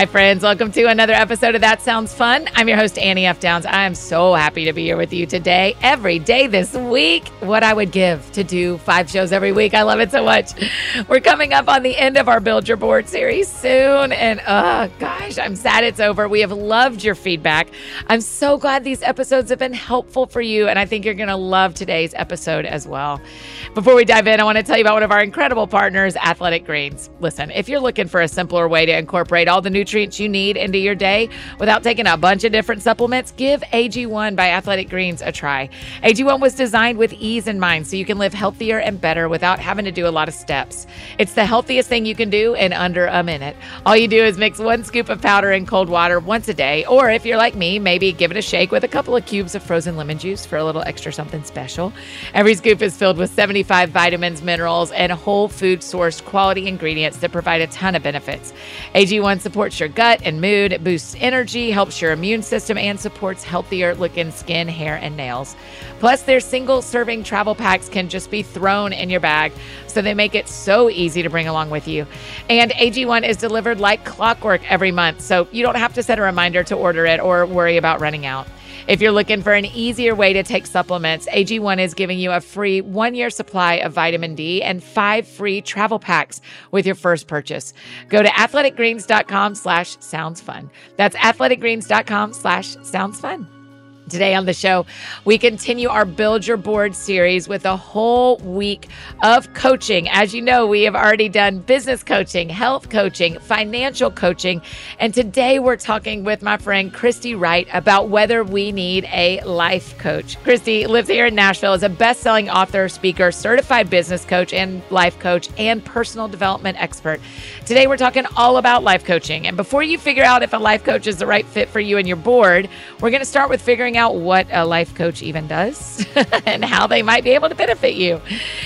Hi, friends. Welcome to another episode of That Sounds Fun. I'm your host, Annie F. Downs. I am so happy to be here with you today, every day this week. What I would give to do five shows every week. I love it so much. We're coming up on the end of our Build Your Board series soon. And oh, gosh, I'm sad it's over. We have loved your feedback. I'm so glad these episodes have been helpful for you. And I think you're going to love today's episode as well. Before we dive in, I want to tell you about one of our incredible partners, Athletic Greens. Listen, if you're looking for a simpler way to incorporate all the nutrients you need into your day without taking a bunch of different supplements, give AG1 by Athletic Greens a try. AG1 was designed with ease in mind so you can live healthier and better without having to do a lot of steps. It's the healthiest thing you can do in under a minute. All you do is mix one scoop of powder in cold water once a day, or if you're like me, maybe give it a shake with a couple of cubes of frozen lemon juice for a little extra something special. Every scoop is filled with 75 vitamins, minerals, and whole food sourced quality ingredients that provide a ton of benefits. AG1 supports your gut and mood, it boosts energy, helps your immune system, and supports healthier looking skin, hair, and nails. Plus, their single serving travel packs can just be thrown in your bag, so they make it so easy to bring along with you. And AG1 is delivered like clockwork every month, so you don't have to set a reminder to order it or worry about running out. If you're looking for an easier way to take supplements, AG1 is giving you a free one year supply of vitamin D and five free travel packs with your first purchase. Go to athleticgreens.com slash sounds fun. That's athleticgreens.com slash sounds fun. Today on the show, we continue our Build Your Board series with a whole week of coaching. As you know, we have already done business coaching, health coaching, financial coaching, and today we're talking with my friend Christy Wright about whether we need a life coach. Christy lives here in Nashville, is a best selling author, speaker, certified business coach, and life coach, and personal development expert. Today we're talking all about life coaching. And before you figure out if a life coach is the right fit for you and your board, we're going to start with figuring out what a life coach even does and how they might be able to benefit you.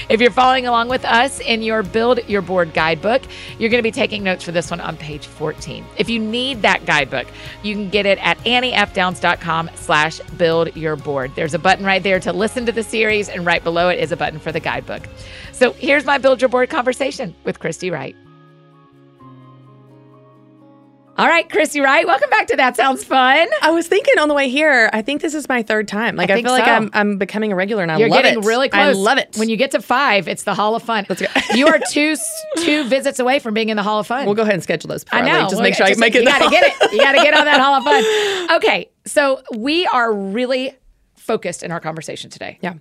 If you're following along with us in your Build Your Board guidebook, you're going to be taking notes for this one on page 14. If you need that guidebook, you can get it at anniefdowns.com slash build your board. There's a button right there to listen to the series, and right below it is a button for the guidebook. So here's my Build Your Board conversation with Christy Wright. All right, Christy Wright, welcome back to That Sounds Fun. I was thinking on the way here, I think this is my third time. Like I I, feel like. I'm I'm becoming a regular and I You're love getting it. really close. I love it. When you get to five, it's the Hall of Fun. Let's go. you are two two visits away from being in the Hall of Fun. we'll go ahead and schedule those I I, know. leave. Just Well, make sure just- I make it. You got to get it. You got to get on that Hall of Fun. Okay, so we are really focused in our conversation today. Yeah.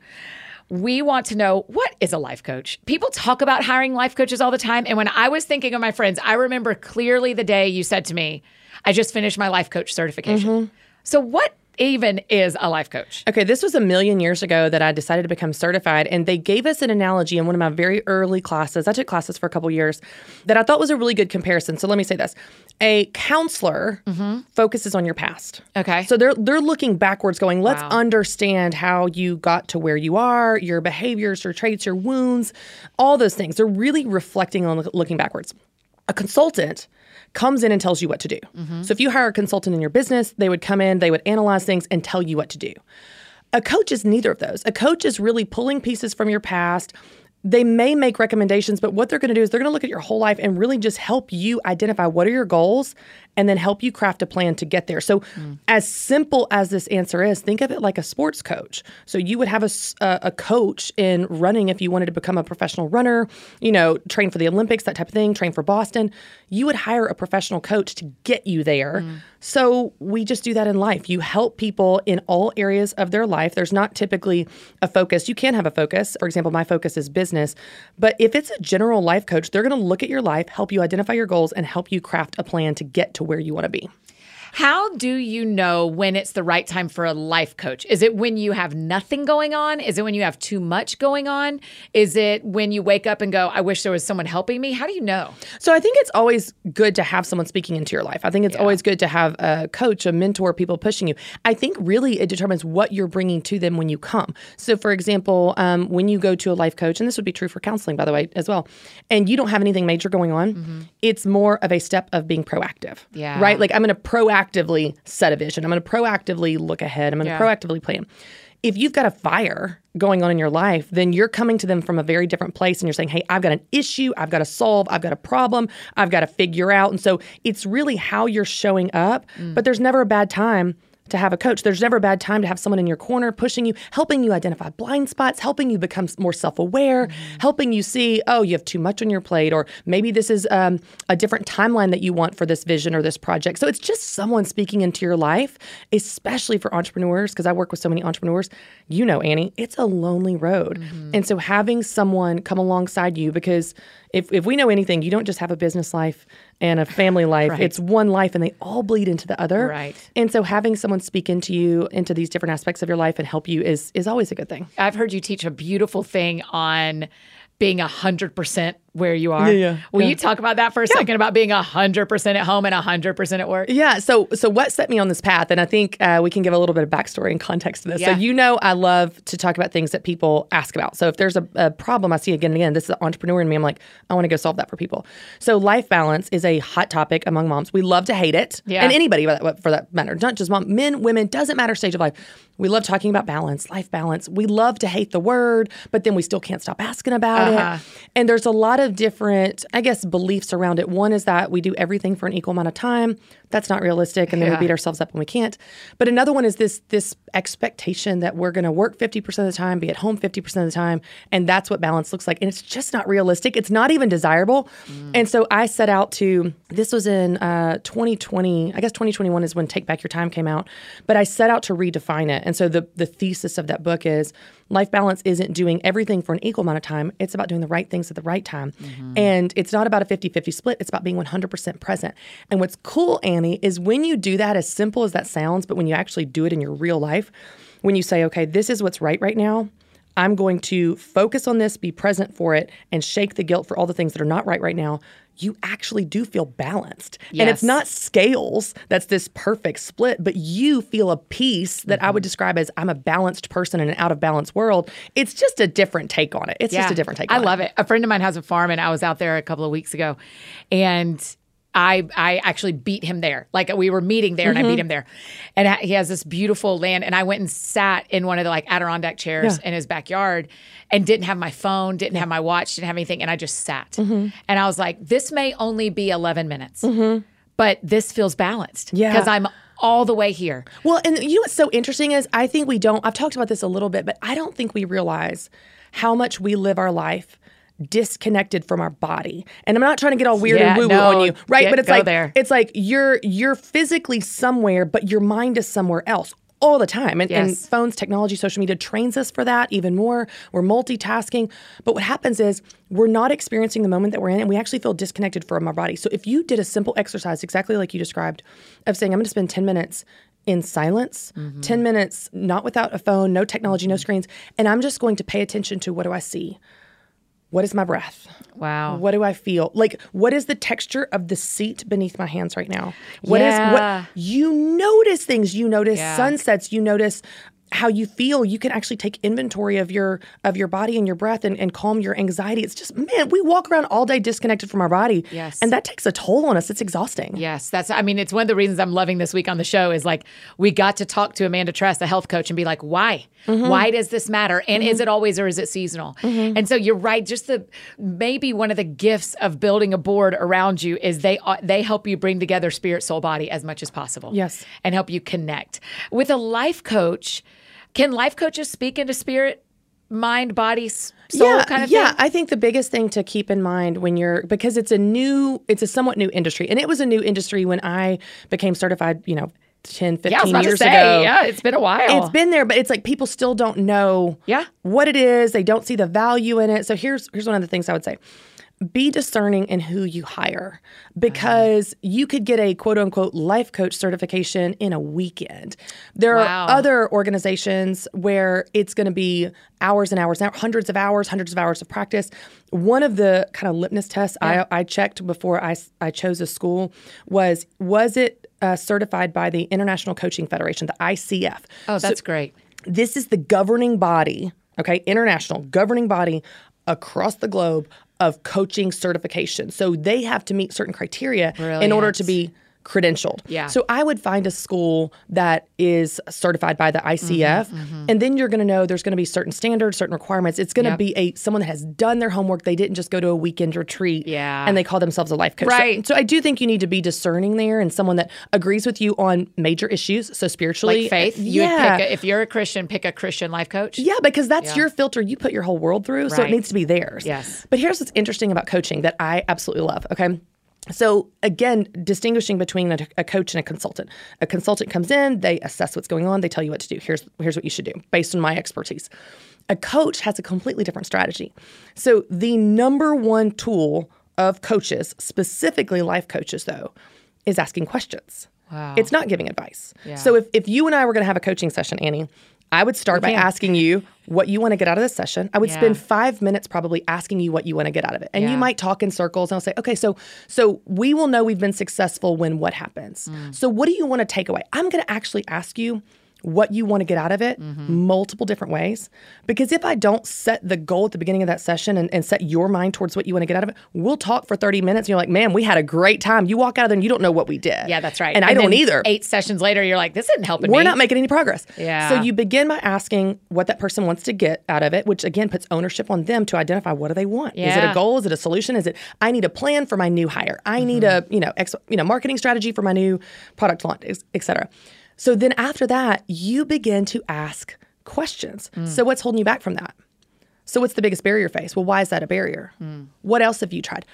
We want to know what is a life coach? People talk about hiring life coaches all the time. And when I was thinking of my friends, I remember clearly the day you said to me, I just finished my life coach certification. Mm-hmm. So, what even is a life coach? Okay, this was a million years ago that I decided to become certified, and they gave us an analogy in one of my very early classes. I took classes for a couple years that I thought was a really good comparison. So let me say this: a counselor mm-hmm. focuses on your past. Okay. So they're they're looking backwards, going, let's Wow. understand how you got to where you are, your behaviors, your traits, your wounds, all those things. They're really reflecting on looking backwards. A consultant comes in and tells you what to do. So if you hire a consultant in your business, they would come in, they would analyze things and tell you what to do. A coach is neither of those. A coach is really pulling pieces from your past. They may make recommendations, but what they're going to do is they're going to look at your whole life and really just help you identify what are your goals and then help you craft a plan to get there. So, mm. as simple as this answer is, think of it like a sports coach. So, you would have a, a coach in running if you wanted to become a professional runner, you know, train for the Olympics, that type of thing, train for Boston. You would hire a professional coach to get you there. Mm. So, we just do that in life. You help people in all areas of their life. There's not typically a focus. You can have a focus. For example, my focus is business. But if it's a general life coach, they're going to look at your life, help you identify your goals, and help you craft a plan to get to where you want to be. How do you know when it's the right time for a life coach? Is it when you have nothing going on? Is it when you have too much going on? Is it when you wake up and go, I wish there was someone helping me? How do you know? So I think it's always good to have someone speaking into your life. I think it's always good to have a coach, a mentor, people pushing you. I think really it determines what you're bringing to them when you come. So, for example, um, when you go to a life coach, and this would be true for counseling, by the way, as well, and you don't have anything major going on, it's more of a step of being proactive. Yeah. Right? Like I'm going to proactively set a vision. I'm going to proactively look ahead. I'm going to Yeah. proactively plan. if you've got a fire going on in your life, then you're coming to them from a very different place and you're saying, Hey, I've got an issue, I've got to solve, I've got a problem, I've got to figure out. And so it's really how you're showing up, mm. but there's never a bad time to have a coach. There's never a bad time to have someone in your corner pushing you, helping you identify blind spots, helping you become more self aware, helping you see, oh, you have too much on your plate, or maybe this is um, a different timeline that you want for this vision or this project. So it's just someone speaking into your life, especially for entrepreneurs, because I work with so many entrepreneurs. You know, Annie, it's a lonely road. And so having someone come alongside you, because if, if we know anything, you don't just have a business life and a family life. Right. It's one life and they all bleed into the other. Right. And so having someone speak into you into these different aspects of your life and help you is is always a good thing. I've heard you teach a beautiful thing on being a hundred percent where you are. Yeah, yeah, Will yeah. you talk about that for a second about being a hundred percent at home and a hundred percent at work? Yeah. So so what set me on this path, and I think uh, we can give a little bit of backstory and context to this. Yeah. So you know, I love to talk about things that people ask about. So if there's a, a problem I see again and again, this is the entrepreneur in me. I'm like, I want to go solve that for people. So life balance is a hot topic among moms. We love to hate it, Yeah. and anybody for that, for that matter, not just mom, men, women, doesn't matter stage of life. We love talking about balance, life balance. We love to hate the word, but then we still can't stop asking about Uh-huh. it. And there's a lot of different, I guess, beliefs around it. One is that we do everything for an equal amount of time. That's not realistic, and then Yeah. we beat ourselves up when we can't. But another one is this this expectation that we're going to work 50% of the time, be at home 50% of the time, and that's what balance looks like. And it's just not realistic. It's not even desirable. And so I set out to. This was in uh, 2020. I guess 2021 is when Take Back Your Time came out. But I set out to redefine it. And so the the thesis of that book is life balance isn't doing everything for an equal amount of time. It's about doing the right things at the right time. Mm-hmm. And it's not about a 50 50 split. It's about being 100% present. And what's cool, Annie, is when you do that, as simple as that sounds, but when you actually do it in your real life, when you say, okay, this is what's right right now. I'm going to focus on this, be present for it, and shake the guilt for all the things that are not right right now. You actually do feel balanced. And it's not scales that's this perfect split, but you feel a peace that I would mm-hmm. describe as I'm a balanced person in an out of balance world. It's just a different take on it. It's just a different take I love it. A friend of mine has a farm, and I was out there a couple of weeks ago, and I I actually beat him there. Like we were meeting there, and Mm-hmm. I beat him there. And I- he has this beautiful land, and I went and sat in one of the like Adirondack chairs Yeah. in his backyard, and didn't have my phone, didn't have my watch, didn't have anything, and I just sat. Mm-hmm. And I was like, this may only be eleven minutes, but this feels balanced. Yeah. because I'm all the way here. Well, and you know what's so interesting is I think we don't, I've talked about this a little bit, but I don't think we realize how much we live our life disconnected from our body. And I'm not trying to get all weird Yeah, and woo woo no, on you, right? get- but it's like there. it's like you're you're physically somewhere, but your mind is somewhere else all the time. And, and phones, technology, social media trains us for that even more. We're multitasking. But what happens is we're not experiencing the moment that we're in and we actually feel disconnected from our body. So if you did a simple exercise, exactly like you described, of saying, I'm going to spend 10 minutes in silence, mm-hmm. 10 minutes not without a phone, no technology, no mm-hmm. screens, and I'm just going to pay attention to what do I see? What is my breath? Wow. What do I feel? Like, what is the texture of the seat beneath my hands right now? What is Yeah. what you notice things, you notice Yeah. sunsets, you notice how you feel. You can actually take inventory of your of your body and your breath and, and calm your anxiety. It's just man, we walk around all day disconnected from our body. Yes. And that takes a toll on us. It's exhausting. Yes, that's. I mean, it's one of the reasons I'm loving this week on the show is like we got to talk to Amanda Tress, a health coach, and be like, why? Mm-hmm. Why does this matter? And is it always or is it seasonal? And so you're right. Just the maybe one of the gifts of building a board around you is they uh, they help you bring together spirit, soul, body as much as possible. Yes. and help you connect with a life coach. Can life coaches speak into spirit, mind, body, soul yeah, kind of yeah. thing? I think the biggest thing to keep in mind when you're because it's a new, it's a somewhat new industry, and it was a new industry when I became certified. You know, 10, 15 Yeah, years say. ago. Yeah, it's been a while. It's been there, but it's like people still don't know Yeah. what it is. They don't see the value in it. So here's here's one of the things I would say. Be discerning in who you hire because you could get a quote unquote life coach certification in a weekend. There Wow. are other organizations where it's going to be hours and hours, hundreds of hours, hundreds of hours of practice. One of the kind of litmus tests I, I checked before I, I chose a school was was it uh, certified by the International Coaching Federation, the ICF? oh, that's great. this is the governing body, okay, international governing body across the globe of coaching certification. So they have to meet certain criteria in order to be credentialed. Yeah. So I would find a school that is certified by the ICF, Mm-hmm, and then you're going to know there's going to be certain standards, certain requirements. It's going to Yep. be a someone that has done their homework. They didn't just go to a weekend retreat, Yeah. and they call themselves a life coach. Right. So, I do think you need to be discerning there, and someone that agrees with you on major issues. So spiritually, Like faith. You yeah. would pick a, if you're a Christian, pick a Christian life coach. Yeah, because that's your filter you put your whole world through. So it needs to be theirs. Yes. But here's what's interesting about coaching that I absolutely love. Okay. So again, distinguishing between a, a coach and a consultant. A consultant comes in, they assess what's going on, they tell you what to do. Here's here's what you should do based on my expertise. A coach has a completely different strategy. So the number one tool of coaches, specifically life coaches though, is asking questions. Wow. It's not giving advice. Yeah. So if, if you and I were going to have a coaching session, Annie, I would start by asking you what you want to get out of this session. I would Yeah. spend five minutes probably asking you what you want to get out of it. And Yeah. you might talk in circles and I'll say, okay, so so we will know we've been successful when what happens. Mm. So what do you want to take away? I'm gonna actually ask you what you want to get out of it Mm-hmm. multiple different ways. Because if I don't set the goal at the beginning of that session and, and set your mind towards what you want to get out of it, we'll talk for 30 minutes and you're like, man, we had a great time. You walk out of there and you don't know what we did. Yeah, that's right. And, I don't either. Eight sessions later, you're like, this isn't helping We're me. not making any progress. Yeah. So you begin by asking what that person wants to get out of it, which again puts ownership on them to identify what do they want. Yeah. Is it a goal? Is it a solution? Is it I need a plan for my new hire? I need Mm-hmm. a you know ex, you know marketing strategy for my new product launch, et cetera. So then after that, you begin to ask questions. Mm. So what's holding you back from that? So what's the biggest barrier face? Well, why is that a barrier? Hmm. What else have you tried?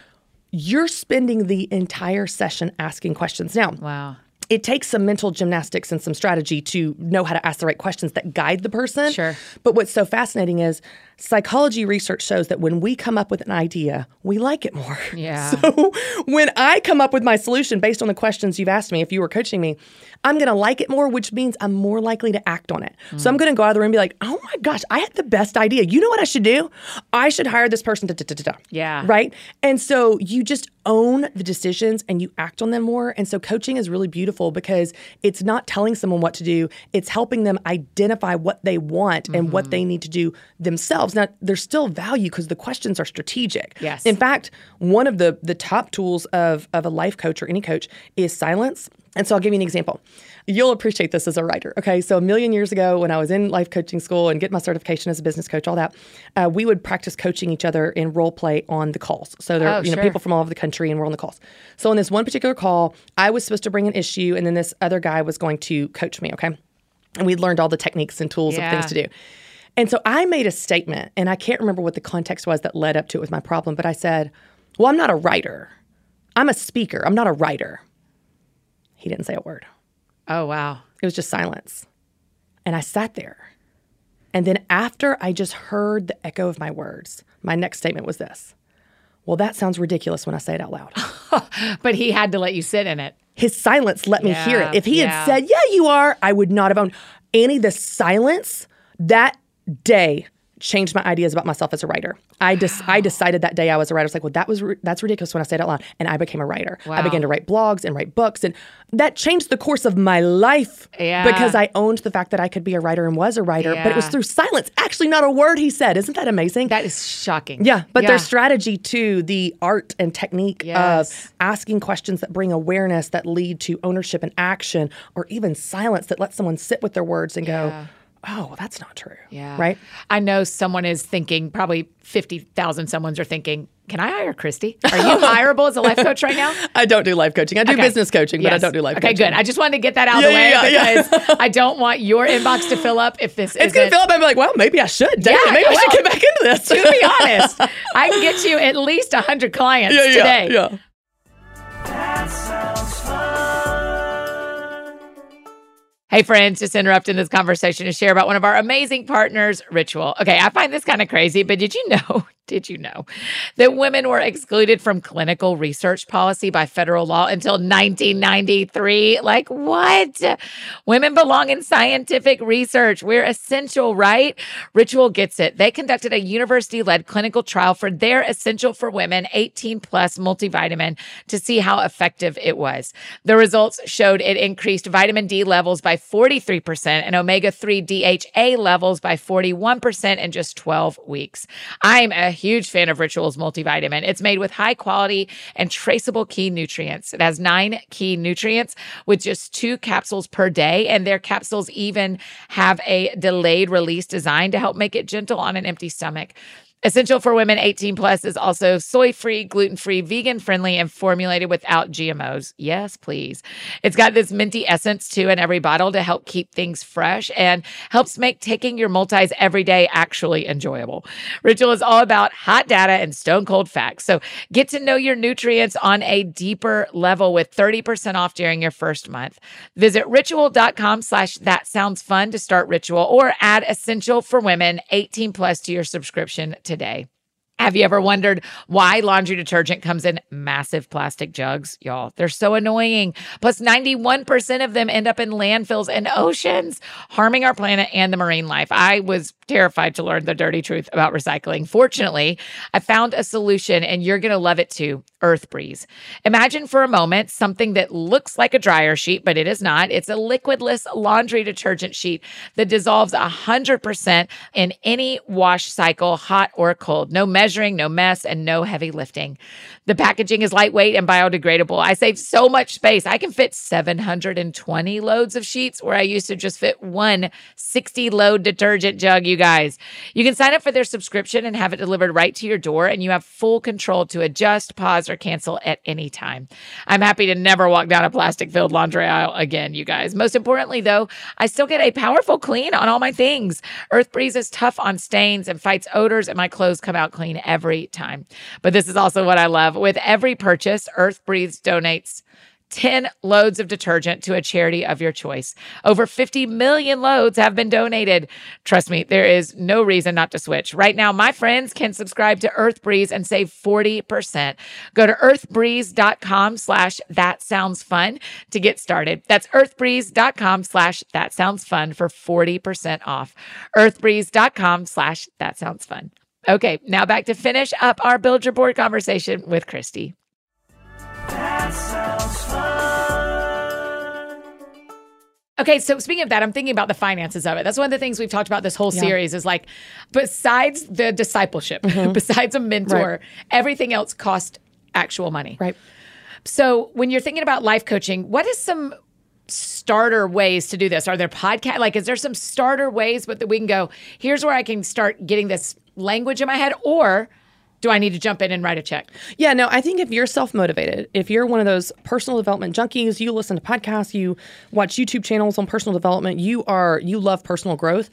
You're spending the entire session asking questions. Now, Wow. it takes some mental gymnastics and some strategy to know how to ask the right questions that guide the person. Sure. But what's so fascinating is psychology research shows that when we come up with an idea, we like it more. Yeah. So when I come up with my solution based on the questions you've asked me, if you were coaching me, I'm going to like it more, which means I'm more likely to act on it. So I'm mm. going to go out of the room and be like, oh my gosh, I had the best idea. You know what I should do? I should hire this person. Da, da, da. Yeah. Right. And so you just own the decisions and you act on them more. And so coaching is really beautiful because it's not telling someone what to do, it's helping them identify what they want and what mm-hmm. they need to do themselves. Now, there's still value because the questions are strategic. Yes. In fact, one of the the top tools of of a life coach or any coach is silence. And so I'll give you an example. You'll appreciate this as a writer. Okay. So a million years ago, when I was in life coaching school and get my certification as a business coach, all that, uh, we would practice coaching each other in role play on the calls. So there Oh, are you know sure. people from all over the country and we're on the calls. So on this one particular call, I was supposed to bring an issue and then this other guy was going to coach me. Okay. And we'd learned all the techniques and tools of things to do. And so I made a statement, and I can't remember what the context was that led up to it with my problem, but I said, Well, I'm not a writer. I'm a speaker. I'm not a writer. He didn't say a word. Oh, wow. It was just silence. And I sat there. And then after I just heard the echo of my words, my next statement was this Well, that sounds ridiculous when I say it out loud. But he had to let you sit in it. His silence let me hear it. If he yeah. had said, Yeah, you are, I would not have owned. Annie, the silence that day changed my ideas about myself as a writer. I des- I decided that day I was a writer. I was like, well, that was ri- that's ridiculous when I said it out loud, and I became a writer. I began to write blogs and write books, and that changed the course of my life Yeah. because I owned the fact that I could be a writer and was a writer. But it was through silence. Actually, not a word he said. Isn't that amazing? That is shocking. Yeah, but Yeah. there's strategy to the art and technique Yes. of asking questions that bring awareness that lead to ownership and action, or even silence that lets someone sit with their words and go, "Oh, well, that's not true." Yeah. right. I know someone is thinking, probably 50,000 someone's are thinking, can I hire Christy? Are you hireable as a life coach right now? I don't do life coaching. I do Okay. business coaching, but I don't do life okay, coaching. good. I just wanted to get that out of the way yeah, yeah, yeah. because I don't want your inbox to fill up if this It's isn't. gonna fill up. I'm like, well, maybe I should. It, Yeah, maybe I should get back into this. to be honest, I can get you at least 100 clients yeah, yeah, today. yeah. Hey, friends, just interrupting this conversation to share about one of our amazing partners, Ritual. Okay, I find this kind of crazy, but did you know? Did you know that women were excluded from clinical research policy by federal law until 1993? Like, what? Women belong in scientific research. We're essential, right? Ritual gets it. They conducted a university led clinical trial for their Essential for Women 18 plus multivitamin to see how effective it was. The results showed it increased vitamin D levels by 43% and omega 3 DHA levels by 41% in just 12 weeks. I'm a huge fan of Ritual's multivitamin. It's made with high quality and traceable key nutrients. It has nine key nutrients with just two capsules per day, and their capsules even have a delayed release design to help make it gentle on an empty stomach. Essential for Women 18 Plus is also soy free, gluten free, vegan friendly, and formulated without GMOs. Yes, please. It's got this minty essence too in every bottle to help keep things fresh and helps make taking your multis every day actually enjoyable. Ritual is all about hot data and stone cold facts. So get to know your nutrients on a deeper level with 30% off during your first month. Visit ritual.com slash that sounds fun to start Ritual or add Essential for Women 18 plus to your subscription today. Have you ever wondered why laundry detergent comes in massive plastic jugs? Y'all, they're so annoying. Plus, 91% of them end up in landfills and oceans, harming our planet and the marine life. I was terrified to learn the dirty truth about recycling. Fortunately, I found a solution and you're going to love it too Earth Breeze. Imagine for a moment something that looks like a dryer sheet, but it is not. It's a liquidless laundry detergent sheet that dissolves 100% in any wash cycle, hot or cold. No measuring, no mess, and no heavy lifting. The packaging is lightweight and biodegradable. I save so much space. I can fit 720 loads of sheets where I used to just fit one 60 load detergent jug, you guys. You can sign up for their subscription and have it delivered right to your door, and you have full control to adjust, pause, or cancel at any time. I'm happy to never walk down a plastic filled laundry aisle again, you guys. Most importantly, though, I still get a powerful clean on all my things. Earth Breeze is tough on stains and fights odors, and my clothes come out clean every time. But this is also what I love. With every purchase, Earth Breeze donates 10 loads of detergent to a charity of your choice. Over 50 million loads have been donated. Trust me, there is no reason not to switch. Right now, my friends can subscribe to Earth Breeze and save 40%. Go to earthbreeze.com slash that sounds fun to get started. That's earthbreeze.com slash that sounds fun for 40% off. Earthbreeze.com slash that sounds fun. Okay, now back to finish up our build your board conversation with Christy. That sounds fun. Okay, so speaking of that, I'm thinking about the finances of it. That's one of the things we've talked about this whole series is like, besides the discipleship, besides a mentor, Mm-hmm. Right. everything else cost actual money. Right. So when you're thinking about life coaching, what is some starter ways to do this? Are there podcast like is there some starter ways but that we can go, here's where I can start getting this language in my head, or do I need to jump in and write a check? Yeah, no, I think if you're self motivated, if you're one of those personal development junkies, you listen to podcasts, you watch YouTube channels on personal development, you are you love personal growth,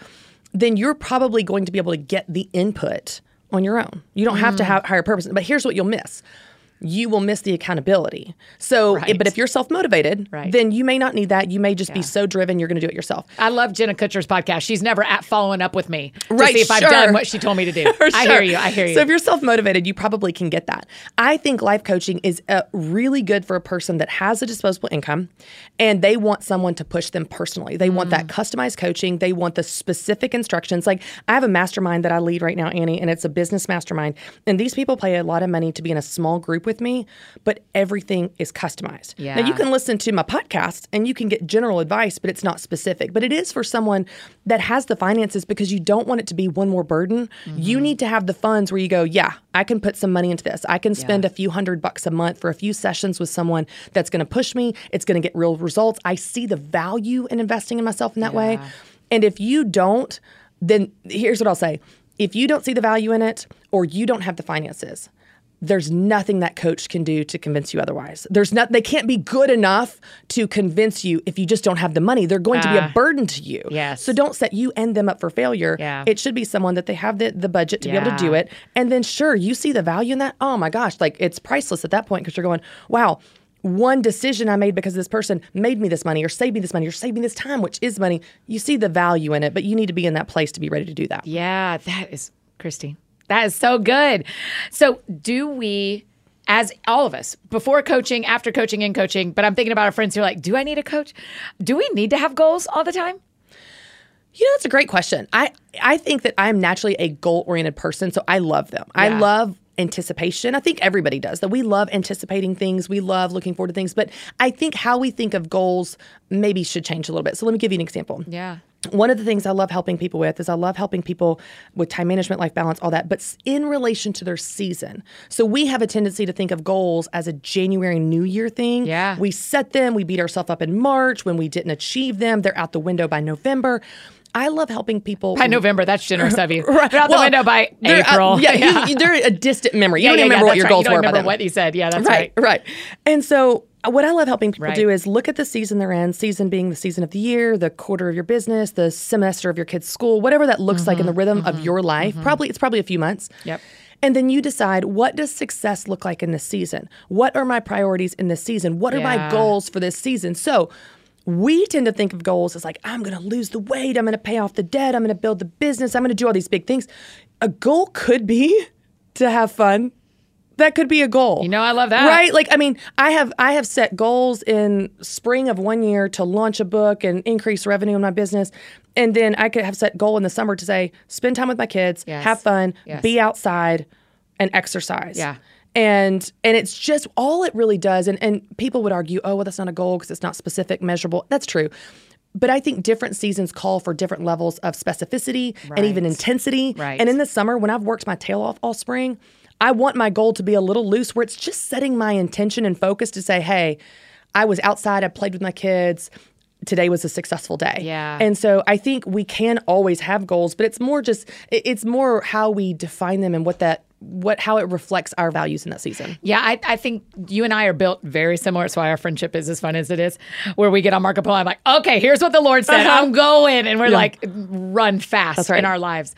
then you're probably going to be able to get the input on your own. You don't have to mm. have higher purpose. But here's what you'll miss. You will miss the accountability. So, Right. but if you're self motivated, Right. then you may not need that. You may just be so driven, you're going to do it yourself. I love Jenna Kutcher's podcast. She's never at following up with me to Right, see if I've done what she told me to do. For I hear you. I hear you. So if you're self motivated, you probably can get that. I think life coaching is uh, really good for a person that has a disposable income and they want someone to push them personally. They want Mm. that customized coaching. They want the specific instructions. Like I have a mastermind that I lead right now, Annie, and it's a business mastermind. And these people pay a lot of money to be in a small group with me, but everything is customized. Now you can listen to my podcast and you can get general advice, but it's not specific. But it is for someone that has the finances because you don't want it to be one more burden. You mm-hmm. need to have the funds where you go, yeah, I can put some money into this. I can spend a few hundred bucks a month for a few sessions with someone that's going to push me. It's going to get real results. I see the value in investing in myself in that way. And if you don't, then here's what I'll say. If you don't see the value in it or you don't have the finances, there's nothing that coach can do to convince you otherwise. There's not they can't be good enough to convince you if you just don't have the money. They're going to be a Ah. burden to you. Yes. So don't set you and them up for failure. Yeah. It should be someone that they have the, the budget to be able to do it. And then sure, you see the value in that. Oh my gosh, like it's priceless at that point because you're going, wow, one decision I made because this person made me this money or saved me this money or saved me this time, which is money. You see the value in it, but you need to be in that place to be ready to do that. Yeah, that is Christy. That is so good. So, do we, as all of us, before coaching, after coaching, in coaching, but I'm thinking about our friends who are like, do I need a coach? Do we need to have goals all the time? You know, that's a great question. I I think that I'm naturally a goal oriented person, so I love them. I love anticipation. I think everybody does that. We love anticipating things. We love looking forward to things. But I think how we think of goals maybe should change a little bit. So let me give you an example. Yeah. One of the things I love helping people with is I love helping people with time management, life balance, all that, but in relation to their season. So we have a tendency to think of goals as a January New Year thing. Yeah. We set them, we beat ourselves up in March. When we didn't achieve them, they're out the window by November. I love helping people. By November, that's generous of you. Right. They're out the window by they're out- April. yeah, You, they're a distant memory. You Yeah, don't yeah, even yeah, remember what your right. goals you were by remember then. what you said. Yeah, that's right. right, right. And so uh, Uh, what I love helping people Right. do is look at the season they're in, season being the season of the year, the quarter of your business, the semester of your kid's school, whatever that looks like in the mm-hmm. rhythm of mm-hmm. your life. Mm-hmm. Probably it's probably a few months. Mm-hmm. Yep. And then you decide what does success look like in this season? What are my priorities in this season? What are my goals for this season? So we tend to think of goals as like, I'm going to lose the weight, I'm going to pay off the debt, I'm going to build the business, I'm going to do all these big things. A goal could be to have fun. That could be a goal. You know, I love that. Right? Like I mean, I have I have set goals in spring of one year to launch a book and increase revenue in my business. And then I could have set goal in the summer to say spend time with my kids, Yes. have fun, Yes. be outside and exercise. Yeah. And and it's just all it really does and and people would argue, "Oh, well that's not a goal because it's not specific, measurable." That's true. But I think different seasons call for different levels of specificity and even intensity. Right. And in the summer, when I've worked my tail off all spring, I want my goal to be a little loose where it's just setting my intention and focus to say, hey, I was outside, I played with my kids. Today was a successful day. Yeah. And so I think we can always have goals, but it's more just, it's more how we define them and what that what how it reflects our values in that season. Yeah, I, I think you and I are built very similar. That's why our friendship is as fun as it is. Where we get on Marco Polo, I'm like, okay, here's what the Lord said. Uh-huh. I'm going. And we're like, run fast right. in our lives.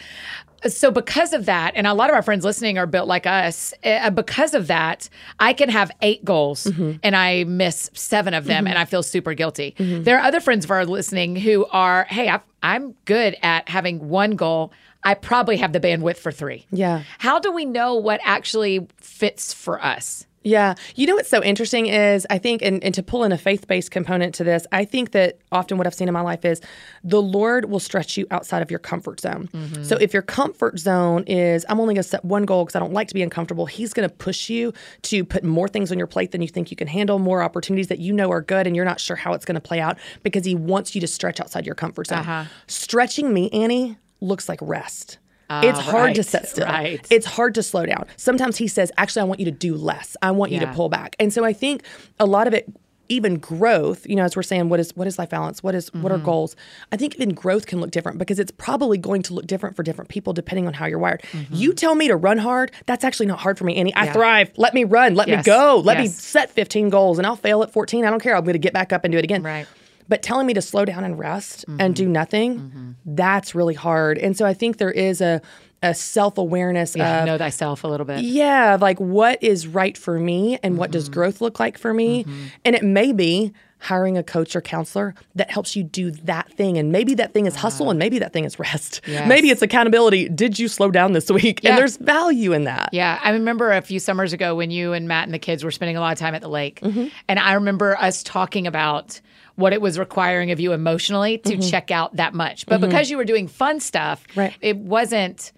So, because of that, and a lot of our friends listening are built like us, uh, because of that, I can have eight goals Mm-hmm. and I miss seven of them and I feel super guilty. There are other friends of ours listening who are, hey, I, I'm good at having one goal. I probably have the bandwidth for three. Yeah. How do we know what actually fits for us? Yeah. You know what's so interesting is I think, and, and to pull in a faith based component to this, I think that often what I've seen in my life is the Lord will stretch you outside of your comfort zone. So if your comfort zone is, I'm only going to set one goal because I don't like to be uncomfortable, He's going to push you to put more things on your plate than you think you can handle, more opportunities that you know are good and you're not sure how it's going to play out because He wants you to stretch outside your comfort zone. Uh-huh. Stretching me, Annie, looks like rest. it's hard to right, set still. right. It's hard to slow down. Sometimes he says, actually, I want you to do less. I want you to pull back. And so I think a lot of it, even growth, you know, as we're saying, what is what is life balance? What is- what Mm-hmm. are goals? I think even growth can look different because it's probably going to look different for different people depending on how you're wired. Mm-hmm. You tell me to run hard, that's actually not hard for me, Annie. I thrive. Let me run. Let Yes. me go. Let me set 15 goals and I'll fail at 14. I don't care. I'm going to get back up and do it again. Right. But telling me to slow down and rest Mm-hmm. and do nothing, that's really hard. And so I think there is a a self-awareness Yeah, of know thyself a little bit. yeah, of like what is right for me and what Mm-hmm. does growth look like for me? And it may be hiring a coach or counselor that helps you do that thing. And maybe that thing is hustle and maybe that thing is rest. Yes. Maybe it's accountability. Did you slow down this week? Yeah. And there's value in that. Yeah, I remember a few summers ago when you and Matt and the kids were spending a lot of time at the lake. Mm-hmm. And I remember us talking about what it was requiring of you emotionally to check out that much. But because you were doing fun stuff, Mm-hmm. Right. it wasn't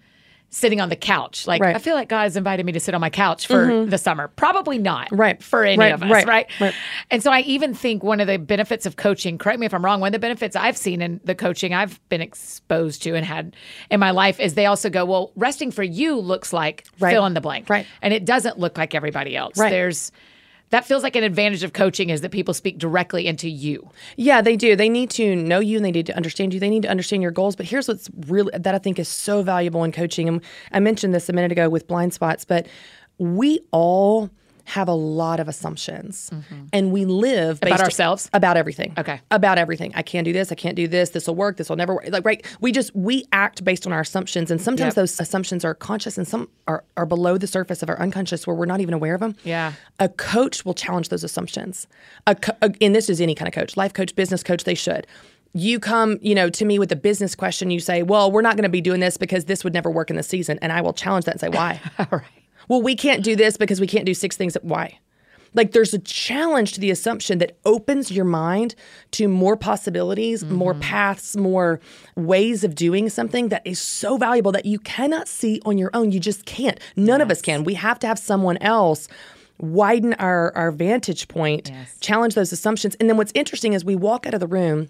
sitting on the couch. Like Right. I feel like God's invited me to sit on my couch for the summer. Probably not. Right. For any Right, of us, right, right? right. And so I even think one of the benefits of coaching, correct me if I'm wrong, one of the benefits I've seen in the coaching I've been exposed to and had in my life is they also go, well, resting for you looks like fill in the blank. Right. And it doesn't look like everybody else. Right. There's that feels like an advantage of coaching is that people speak directly into you. Yeah, they do. They need to know you and they need to understand you. They need to understand your goals. But here's what's really that I think is so valuable in coaching. And I mentioned this a minute ago with blind spots, but we all have a lot of assumptions and we live based Mm-hmm. ourselves? about everything Okay. about everything i can't do this i can't do this this will work this will never work like right we just we act based on our assumptions and sometimes Yep. those assumptions are conscious and some are, are below the surface of our unconscious where we're not even aware of them Yeah. a coach will challenge those assumptions. A, co- a- and this is any kind of coach, life coach, business coach, they should. You come, you know, to me with a business question, you say, "Well, we're not going to be doing this because this would never work in the season." And I will challenge that and say, "Why?" All right. Well, we can't do this because we can't do six things at why? Like there's a challenge to the assumption that opens your mind to more possibilities, more mm-hmm. paths, more ways of doing something that is so valuable that you cannot see on your own. You just can't. None of us can. We have to have someone else widen our our vantage point, Yes. challenge those assumptions. And then what's interesting is we walk out of the room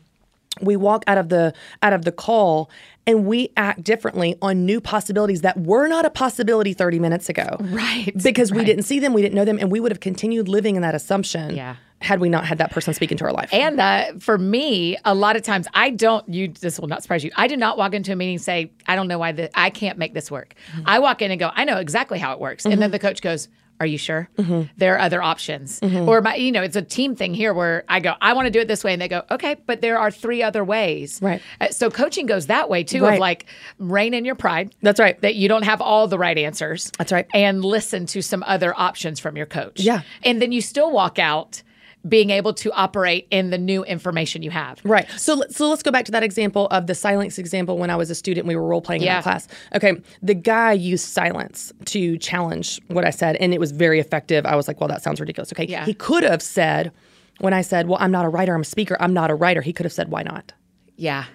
we walk out of the out of the call and we act differently on new possibilities that were not a possibility 30 minutes ago. Right, Because we didn't see them, we didn't know them, and we would have continued living in that assumption Yeah. had we not had that person speak into our life. And uh, for me, a lot of times I don't. You this will not surprise you. I do not walk into a meeting and say I don't know why the, I can't make this work. Mm-hmm. I walk in and go I know exactly how it works, and then the coach goes. Are you sure? Mm-hmm. There are other options, or my, you know, it's a team thing here where I go, I want to do it this way, and they go, okay, but there are three other ways. Right. Uh, so coaching goes that way too, Right. of like rein in your pride. That's right. That you don't have all the right answers. That's right. And listen to some other options from your coach. Yeah. And then you still walk out being able to operate in the new information you have. Right. So so let's go back to that example of the silence example when I was a student we were role playing in Yeah. that class. Okay, the guy used silence to challenge what I said and it was very effective. I was like, "Well, that sounds ridiculous." Okay. Yeah. He could have said when I said, "Well, I'm not a writer, I'm a speaker. I'm not a writer." He could have said, "Why not?" Yeah.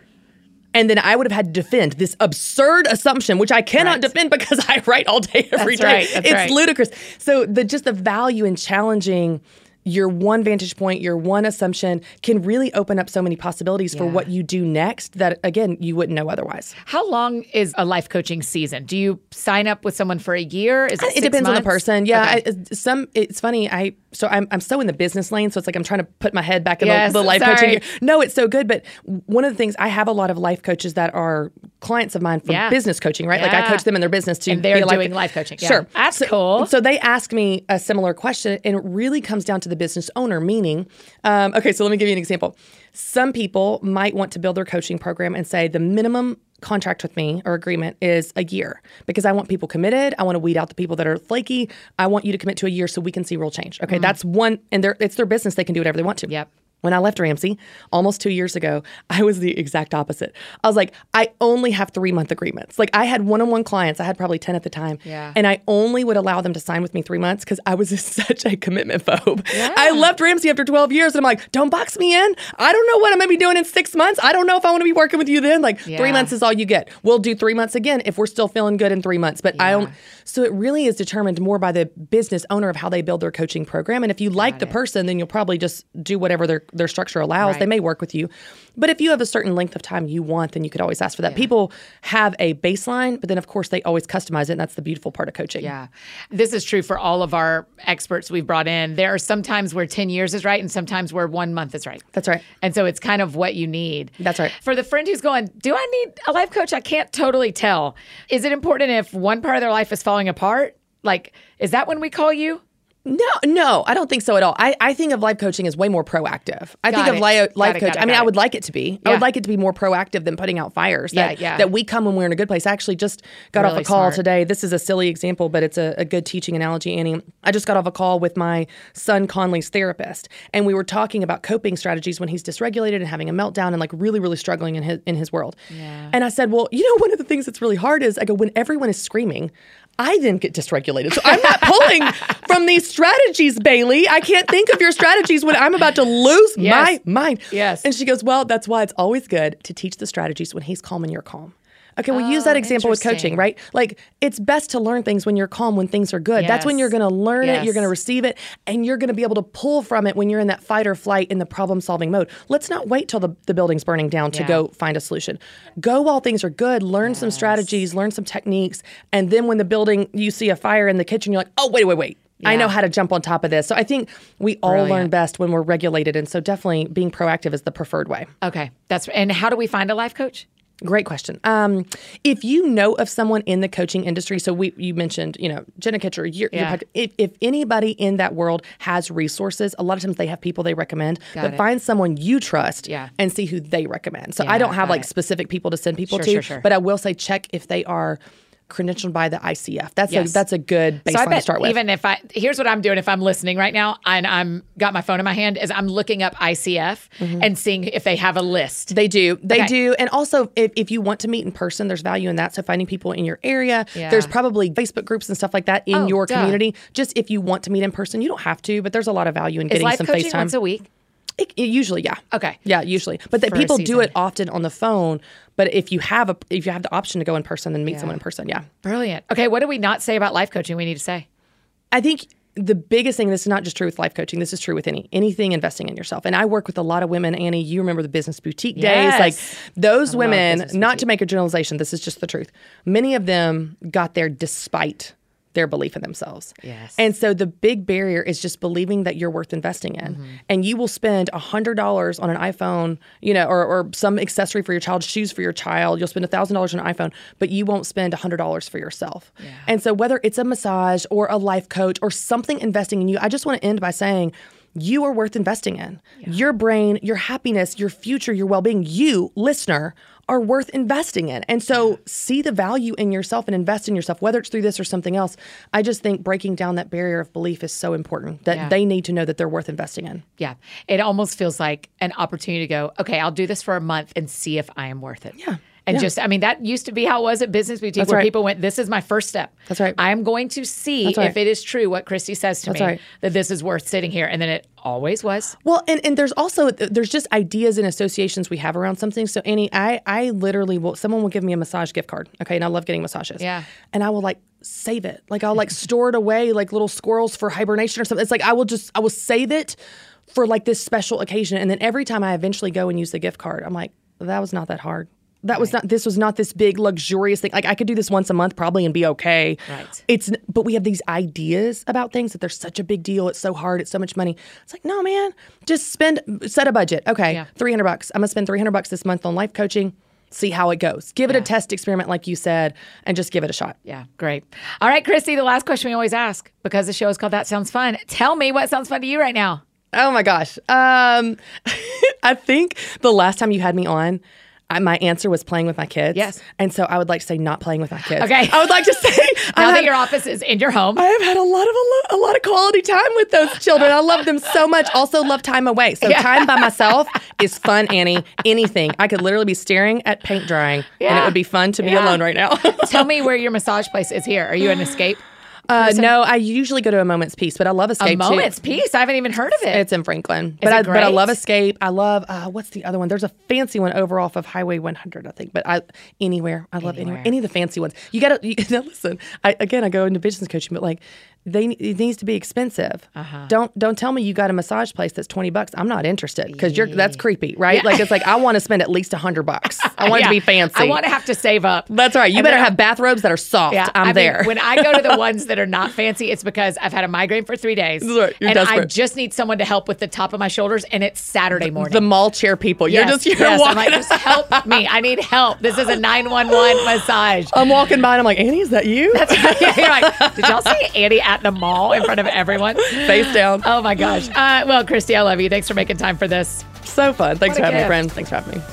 And then I would have had to defend this absurd assumption, which I cannot Right. defend because I write all day every That's day. right, it's right. ludicrous. So the just the value in challenging your one vantage point, your one assumption can really open up so many possibilities for what you do next that again you wouldn't know otherwise. How long is a life coaching season? Do you sign up with someone for a year? Is it, It depends on the person. Yeah, Okay. I, uh, some it's funny. I so I'm I'm so in the business lane, so it's like I'm trying to put my head back in Yes, the, the life sorry. coaching. gear. No, it's so good. But one of the things I have a lot of life coaches that are clients of mine from Yeah. business coaching, right? Like I coach them in their business too. And they're be a life doing life coaching. Yeah. Sure, That's so, cool. So they ask me a similar question, and it really comes down to the business owner. Meaning, um, okay, so let me give you an example. Some people might want to build their coaching program and say the minimum contract with me or agreement is a year because I want people committed. I want to weed out the people that are flaky. I want you to commit to a year so we can see real change. Okay, that's one, and it's their business. They can do whatever they want to. Yep. When I left Ramsey almost two years ago, I was the exact opposite. I was like, I only have three month agreements. Like I had one on one clients, I had probably 10 at the time. Yeah. And I only would allow them to sign with me three months because I was such a commitment phobe. I left Ramsey after 12 years and I'm like, don't box me in. I don't know what I'm going to be doing in six months. I don't know if I want to be working with you then. Like Yeah. three months is all you get. We'll do three months again if we're still feeling good in three months. But I don't. So it really is determined more by the business owner of how they build their coaching program. And if you like the person, then you'll probably just do whatever their, their structure allows. Right. They may work with you. But if you have a certain length of time you want, then you could always ask for that. People have a baseline, but then of course they always customize it. And that's the beautiful part of coaching. Yeah. This is true for all of our experts we've brought in. There are sometimes where 10 years is right and sometimes where one month is right. That's right. And so it's kind of what you need. That's right. For the friend who's going, Do I need a life coach? I can't totally tell. Is it important if one part of their life is falling apart? Like, is that when we call you? No, no, I don't think so at all. I, I think of life coaching as way more proactive. I Got think of it. life, Got life it, coach. I mean, I it. would like it to be. I would like it to be more proactive than putting out fires. Yeah, That, yeah. That we come when we're in a good place. I actually just got off a call smart. today. This is a silly example, but it's a, a good teaching analogy, Annie. I just got off a call with my son Conley's therapist, and we were talking about coping strategies when he's dysregulated and having a meltdown and like really, really struggling in his in his world. Yeah. And I said, well, you know, one of the things that's really hard is I go when everyone is screaming. I then get dysregulated. So I'm not pulling from these strategies, Bailey. I can't think of your strategies when I'm about to lose Yes. my mind. Yes. And she goes, Well, that's why it's always good to teach the strategies when he's calm and you're calm. Okay, we use that Oh, example with coaching, right? Like it's best to learn things when you're calm, when things are good. That's when you're going to learn it, you're going to receive it, and you're going to be able to pull from it when you're in that fight or flight in the problem solving mode. Let's not wait till the, the building's burning down to Yeah. go find a solution. Go while things are good, learn some strategies, learn some techniques, and then when the building, you see a fire in the kitchen, you're like, oh, wait, wait, wait. I know how to jump on top of this. So I think we all learn best when we're regulated. And so definitely being proactive is the preferred way. Okay. That's and how do we find a life coach? Great question. Um, if you know of someone in the coaching industry, so we you mentioned, you know, Jenna Kutcher, your, your Yeah. pod- if, if anybody in that world has resources, a lot of times they have people they recommend, Got but it. find someone you trust Yeah. and see who they recommend. So Yeah, I don't have like it. specific people to send people Sure, to, sure, sure. but I will say check if they are credentialed by the ICF. That's Yes. a that's a good baseline So I bet to start with. even if I here's what I'm doing if I'm listening right now and I'm got my phone in my hand is I'm looking up ICF and seeing if they have a list. Mm-hmm. They do. They Okay. do. And also, if, if you want to meet in person, there's value in that. So, finding people in your area, Yeah. there's probably Facebook groups and stuff like that in Oh, your duh. community. Just if you want to meet in person, you don't have to, but there's a lot of value in is getting some FaceTime. once a week? It- it usually, yeah. Okay. Yeah, usually. But that For a people do season. it often on the phone. But if you have a if you have the option to go in person, and meet someone in person. Yeah. Brilliant. Okay, what do we not say about life coaching we need to say? I think the biggest thing, this is not just true with life coaching, this is true with any anything investing in yourself. And I work with a lot of women, Annie, you remember the business boutique days. Like Yes. those women, Business not to make a generalization, this is just the truth. Many of them got there despite their belief in themselves. Yes. And so the big barrier is just believing that you're worth investing in. Mm-hmm. And you will spend $100 on an iPhone, you know, or, or some accessory for your child, shoes for your child. You'll spend $1,000 on an iPhone, but you won't spend $100 for yourself. And so whether it's a massage or a life coach or something investing in you, I just want to end by saying, you are worth investing in. Your brain, your happiness, your future, your well being, you, listener, are worth investing in. And so see the value in yourself and invest in yourself, whether it's through this or something else. I just think breaking down that barrier of belief is so important that Yeah. they need to know that they're worth investing in. Yeah. It almost feels like an opportunity to go, okay, I'll do this for a month and see if I am worth it. Yeah. And Yeah. just, I mean, that used to be how it was at Business Boutique, That's where right. people went, this is my first step. That's right. I'm going to see right. if it is true what Christy says to That's me right. that this is worth sitting here. And then it always was. Well, and, and there's also there's just ideas and associations we have around something. So Annie, I I literally will someone will give me a massage gift card. Okay, and I love getting massages. Yeah. And I will like save it. Like I'll like store it away like little squirrels for hibernation or something. It's like I will just I will save it for like this special occasion. And then every time I eventually go and use the gift card, I'm like, that was not that hard. That was not. This was not this big luxurious thing. Like I could do this once a month probably and be okay. Right. It's. But we have these ideas about things that they're such a big deal. It's so hard. It's so much money. It's like no, man. Just spend. Set a budget. Okay, Yeah. three hundred bucks. I'm gonna spend three hundred bucks this month on life coaching. See how it goes. Give it a test experiment, like you said, and just give it a shot. Yeah, great. All right, Christy, the last question we always ask because the show is called That Sounds Fun. Tell me what sounds fun to you right now. Oh my gosh. Um, I think the last time you had me on, I, my answer was playing with my kids. Yes. And so I would like to say not playing with my kids. Okay. I would like to say Now I that your office is in your home. I have had a lot of a lot, a lot of quality time with those children. I love them so much. Also love time away. So time by myself is fun, Annie. Anything. I could literally be staring at paint drying and it would be fun to be Yeah. alone right now. Tell me where your massage place is here. Are you an escape? Uh, no, I usually go to a moment's peace, but I love escape A too. moment's peace. I haven't even heard of it. It's in Franklin, but it I but I love? Escape. I love uh, what's the other one? There's a fancy one over off of Highway 100, I think. But I anywhere, I love anywhere. Anywhere. Any of the fancy ones. You got to you, now listen. I, again, I go into business coaching, but like they it needs to be expensive. Uh-huh. Don't don't tell me you got a massage place that's 20 bucks. I'm not interested because you're that's creepy, right? Like it's like I want to spend at least 100 bucks. I want it to be fancy. I want to have to save up. that's right. You And better have bathrobes that are soft. Yeah, I'm I mean, there. when I go to the ones that are not fancy, it's because I've had a migraine for three days, right. You're and I just need someone to help with the top of my shoulders, and it's Saturday morning. the mall chair people. You're Yes, just you're yes. I'm walking. like, just help me. I need help. This is a 911 massage. I'm walking by and I'm like, Annie, is that you? That's Yeah, You're like, did y'all see Annie at the mall in front of everyone? Face down. Oh my gosh. Uh, well, Christy, I love you. Thanks for making time for this. So fun. Thanks What for having me, gift. friend. Thanks for having me.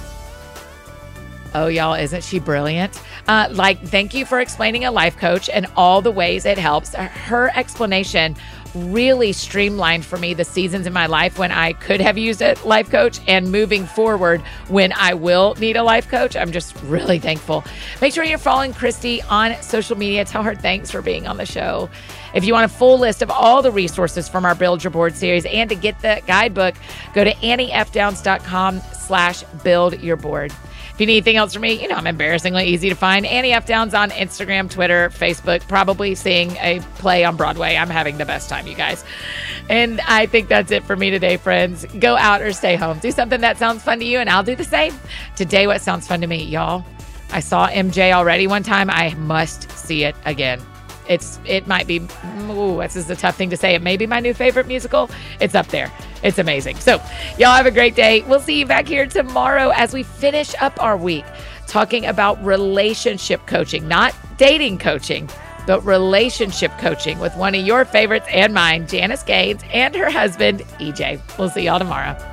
Oh, y'all, isn't she brilliant? Uh, like, thank you for explaining a life coach and all the ways it helps. Her explanation really streamlined for me the seasons in my life when I could have used a life coach and moving forward when I will need a life coach. I'm just really thankful. Make sure you're following Christy on social media. Tell her thanks for being on the show. If you want a full list of all the resources from our Build Your Board series and to get the guidebook, go to anniefdowns.com slash build your board. If you need anything else from me, you know I'm embarrassingly easy to find. Annie F. Downs on Instagram, Twitter, Facebook, probably seeing a play on Broadway. I'm having the best time, you guys. And I think that's it for me today, friends. Go out or stay home. Do something that sounds fun to you, and I'll do the same. Today, what sounds fun to me, y'all? I saw MJ already one time. I must see it again. It's it might be ooh, this is a tough thing to say. It may be my new favorite musical. It's up there. It's amazing. So y'all have a great day. We'll see you back here tomorrow as we finish up our week talking about relationship coaching, not dating coaching, but relationship coaching with one of your favorites and mine, Janice Gaines, and her husband, EJ. We'll see y'all tomorrow.